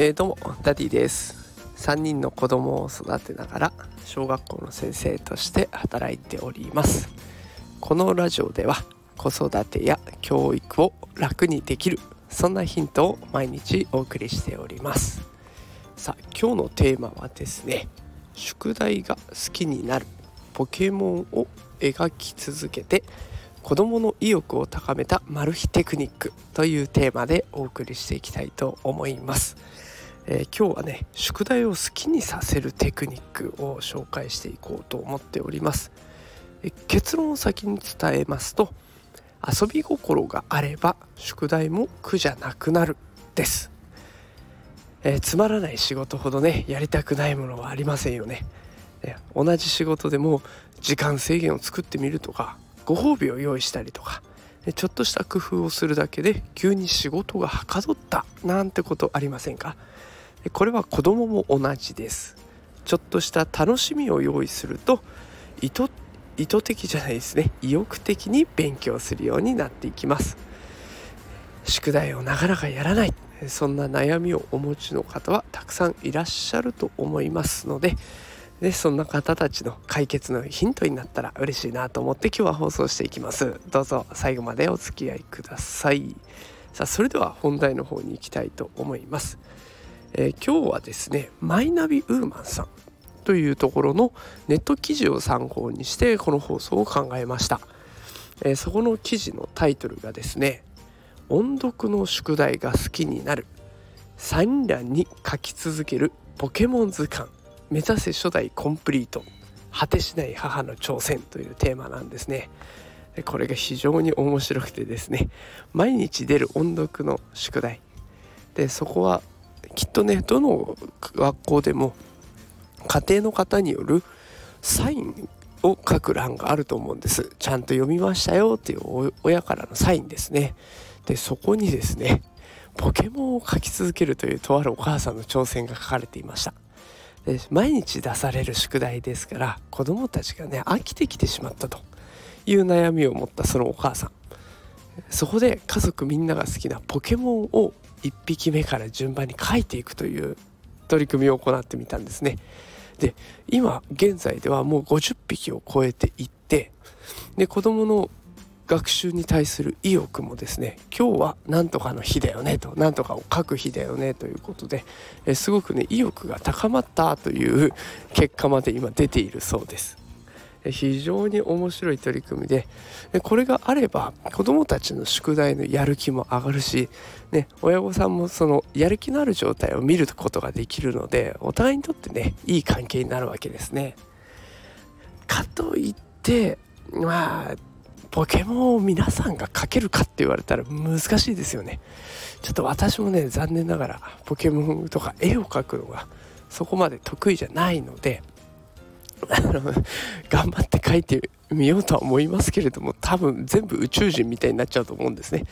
えー、どうもダディです。3人の子供を育てながら小学校の先生として働いております。このラジオでは子育てや教育を楽にできるそんなヒントを毎日お送りしております。さあ今日のテーマはですね宿題が好きになるポケモンを描き続けて子どもの意欲を高めたマル秘テクニックというテーマでお送りしていきたいと思います、えー、今日はね宿題を好きにさせるテクニックを紹介していこうと思っております、え結論を先に伝えますと遊び心があれば宿題も苦じゃなくなるです、えー、つまらない仕事ほどねやりたくないものはありませんよね。同じ仕事でも時間制限を作ってみるとかご褒美を用意したりとかちょっとした工夫をするだけで急に仕事がはかどったなんてことありませんか？これは子供も同じです。ちょっとした楽しみを用意すると意図意図的じゃないですね。意欲的に勉強するようになっていきます。宿題をなかなかやらない。そんな悩みをお持ちの方はたくさんいらっしゃると思いますのででそんな方たちの解決のヒントになったら嬉しいなと思って今日は放送していきます。どうぞ最後までお付き合いください。さあそれでは本題の方に行きたいと思います、えー、今日はですねマイナビウーマンさん。というところのネット記事を参考にしてこの放送を考えました、えー、そこの記事のタイトルがですね音読の宿題が好きになる。サイン欄に書き続けるポケモン図鑑。目指せ初代コンプリート。果てしない母の挑戦というテーマなんですね。これが非常に面白くてですね。毎日出る音読の宿題。でそこはきっとねどの学校でも家庭の方によるサインを書く欄があると思うんです。ちゃんと読みましたよっていう親からのサインですね。でそこにですねポケモンを書き続けるというとあるお母さんの挑戦が書かれていました。毎日出される宿題ですから子どもたちがね飽きてきてしまったという悩みを持ったそのお母さんそこで家族みんなが好きなポケモンを1匹目から順番に描いていくという取り組みを行ってみたんですね。で今現在ではもう50匹を超えていってで子どもの学習に対する意欲もですね今日はなんとかの日だよねとなんとかを書く日だよねということでえすごくね意欲が高まったという 結果まで今出ているそうです。非常に面白い取り組みでこれがあれば子どもたちの宿題のやる気も上がるし、ね、親御さんもそのやる気のある状態を見ることができるのでお互いにとってねいい関係になるわけですね。かといってまあポケモンを皆さんが描けるかって言われたら難しいですよね。ちょっと私もね残念ながらポケモンとか絵を描くのがそこまで得意じゃないので 頑張って描いてみようとは思いますけれども多分全部宇宙人みたいになっちゃうと思うんですね。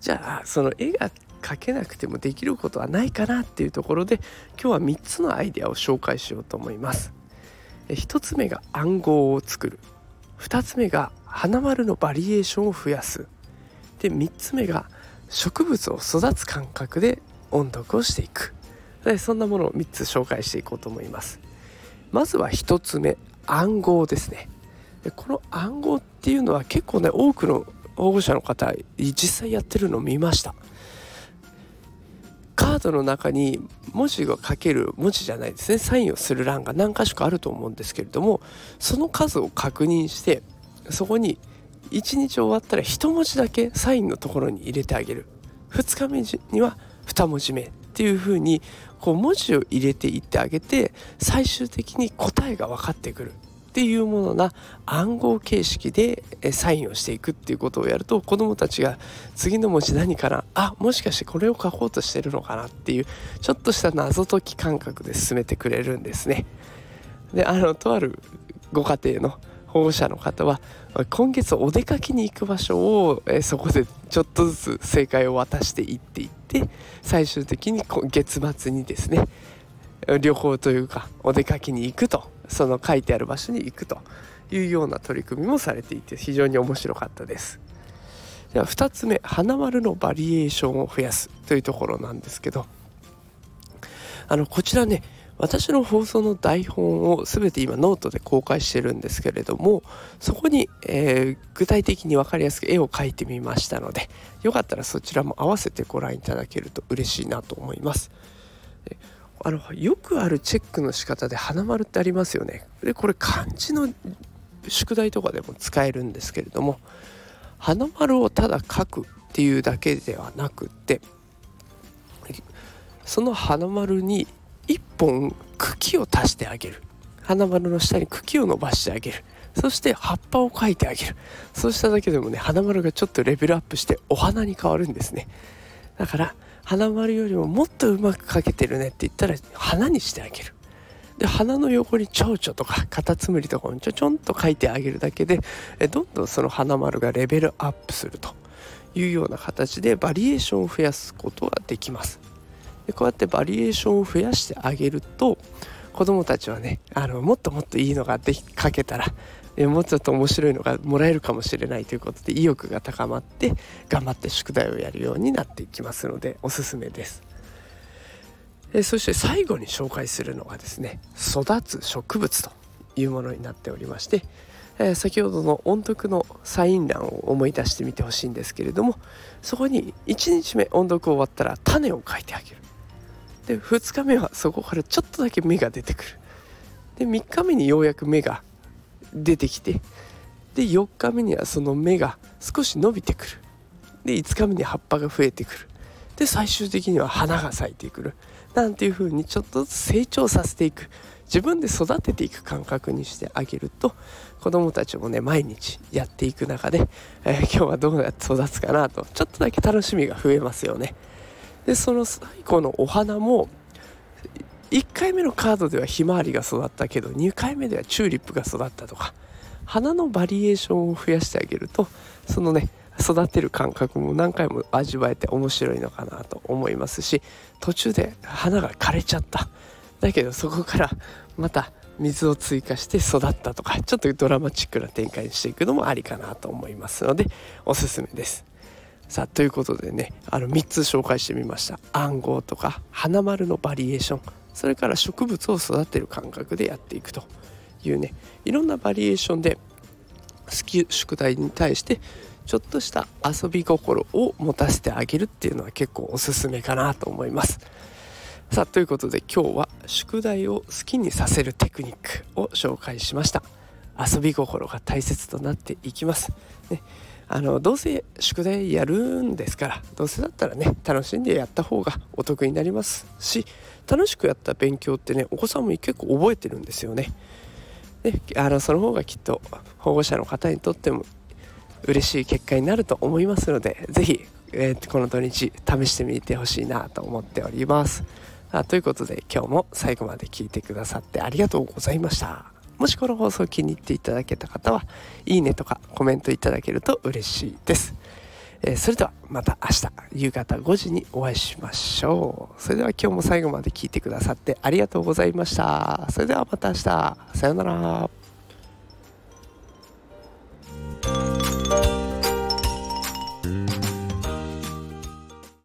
じゃあその絵が描けなくてもできることはないかなっていうところで今日は3つのアイデアを紹介しようと思います。1つ目が暗号を作る。2つ目が花丸のバリエーションを増やす。で3つ目が植物を育つ感覚で音読をしていく。でそんなものを3つ紹介していこうと思います。まずは1つ目暗号ですね。でこの暗号っていうのは結構ね多くの保護者の方実際やってるのを見ました。カードの中に文字が書ける文字じゃないですね。サインをする欄が何箇所かあると思うんですけれどもその数を確認してそこに1日終わったら1文字だけサインのところに入れてあげる2日目には2文字目っていう風にこう文字を入れていってあげて最終的に答えが分かってくるっていうものな暗号形式でサインをしていくっていうことをやると子どもたちが次の文字何かなあもしかしてこれを書こうとしてるのかなっていうちょっとした謎解き感覚で進めてくれるんですね。であのとあるご家庭の保護者の方は今月お出かけに行く場所を、えそこでちょっとずつ正解を渡していっていって最終的に月末にですね旅行というかお出かけに行くとその書いてある場所に行くというような取り組みもされていて非常に面白かったです。では2つ目花丸のバリエーションを増やすというところなんですけどあのこちらね私の放送の台本を全て今ノートで公開してるんですけれどもそこに、えー、具体的に分かりやすく絵を描いてみましたのでよかったらそちらも合わせてご覧いただけると嬉しいなと思います。あのよくあるチェックの仕方で花丸ってありますよね。でこれ漢字の宿題とかでも使えるんですけれども花丸をただ書くっていうだけではなくってその花丸に1本茎を足してあげる。花丸の下に茎を伸ばしてあげる。そして葉っぱを描いてあげる。そうしただけでもね花丸がちょっとレベルアップしてお花に変わるんですね。だから花丸よりももっとうまく描けてるねって言ったら花にしてあげる。で花の横に蝶々とかカタツムリとかをちょちょんと描いてあげるだけでどんどんその花丸がレベルアップするというような形でバリエーションを増やすことができます。でこうやってバリエーションを増やしてあげると子どもたちはねあのもっともっといいのができかけたらもうちょっと面白いのがもらえるかもしれないということで意欲が高まって頑張って宿題をやるようになっていきますのでおすすめです。えそして最後に紹介するのがですね育つ植物というものになっておりまして、え、先ほどの音読のサイン欄を思い出してみてほしいんですけれどもそこに1日目音読終わったら種を書いてあげるで2日目はそこからちょっとだけ芽が出てくる。で3日目にようやく芽が出てきてで4日目にはその芽が少し伸びてくる。で5日目に葉っぱが増えてくる。で最終的には花が咲いてくる。なんていう風にちょっとずつ成長させていく。自分で育てていく感覚にしてあげると子どもたちもね毎日やっていく中で、えー、今日はどうやって育つかなとちょっとだけ楽しみが増えますよね。でその最後のお花も1回目のカードではひまわりが育ったけど2回目ではチューリップが育ったとか花のバリエーションを増やしてあげるとそのね育てる感覚も何回も味わえて面白いのかなと思いますし途中で花が枯れちゃっただけどそこからまた水を追加して育ったとかちょっとドラマチックな展開にしていくのもありかなと思いますのでおすすめです。さあということでねあの3つ紹介してみました。暗号とか花丸のバリエーション。それから植物を育てる感覚でやっていくというねいろんなバリエーションで好き宿題に対してちょっとした遊び心を持たせてあげるっていうのは結構おすすめかなと思います。さあということで今日は宿題を好きにさせるテクニックを紹介しました。遊び心が大切となっていきます、ね。あのどうせ宿題やるんですからどうせだったらね楽しんでやった方がお得になりますし楽しくやった勉強ってねお子さんも結構覚えてるんですよね。であのその方がきっと保護者の方にとっても嬉しい結果になると思いますので是非、えー、この土日試してみてほしいなと思っております。あということで今日も最後まで聞いてくださってありがとうございました。もしこの放送気に入っていただけた方はいいねとかコメントいただけると嬉しいです。えー、それではまた明日夕方5時にお会いしましょう。それでは今日も最後まで聞いてくださってありがとうございました。それではまた明日。さようなら。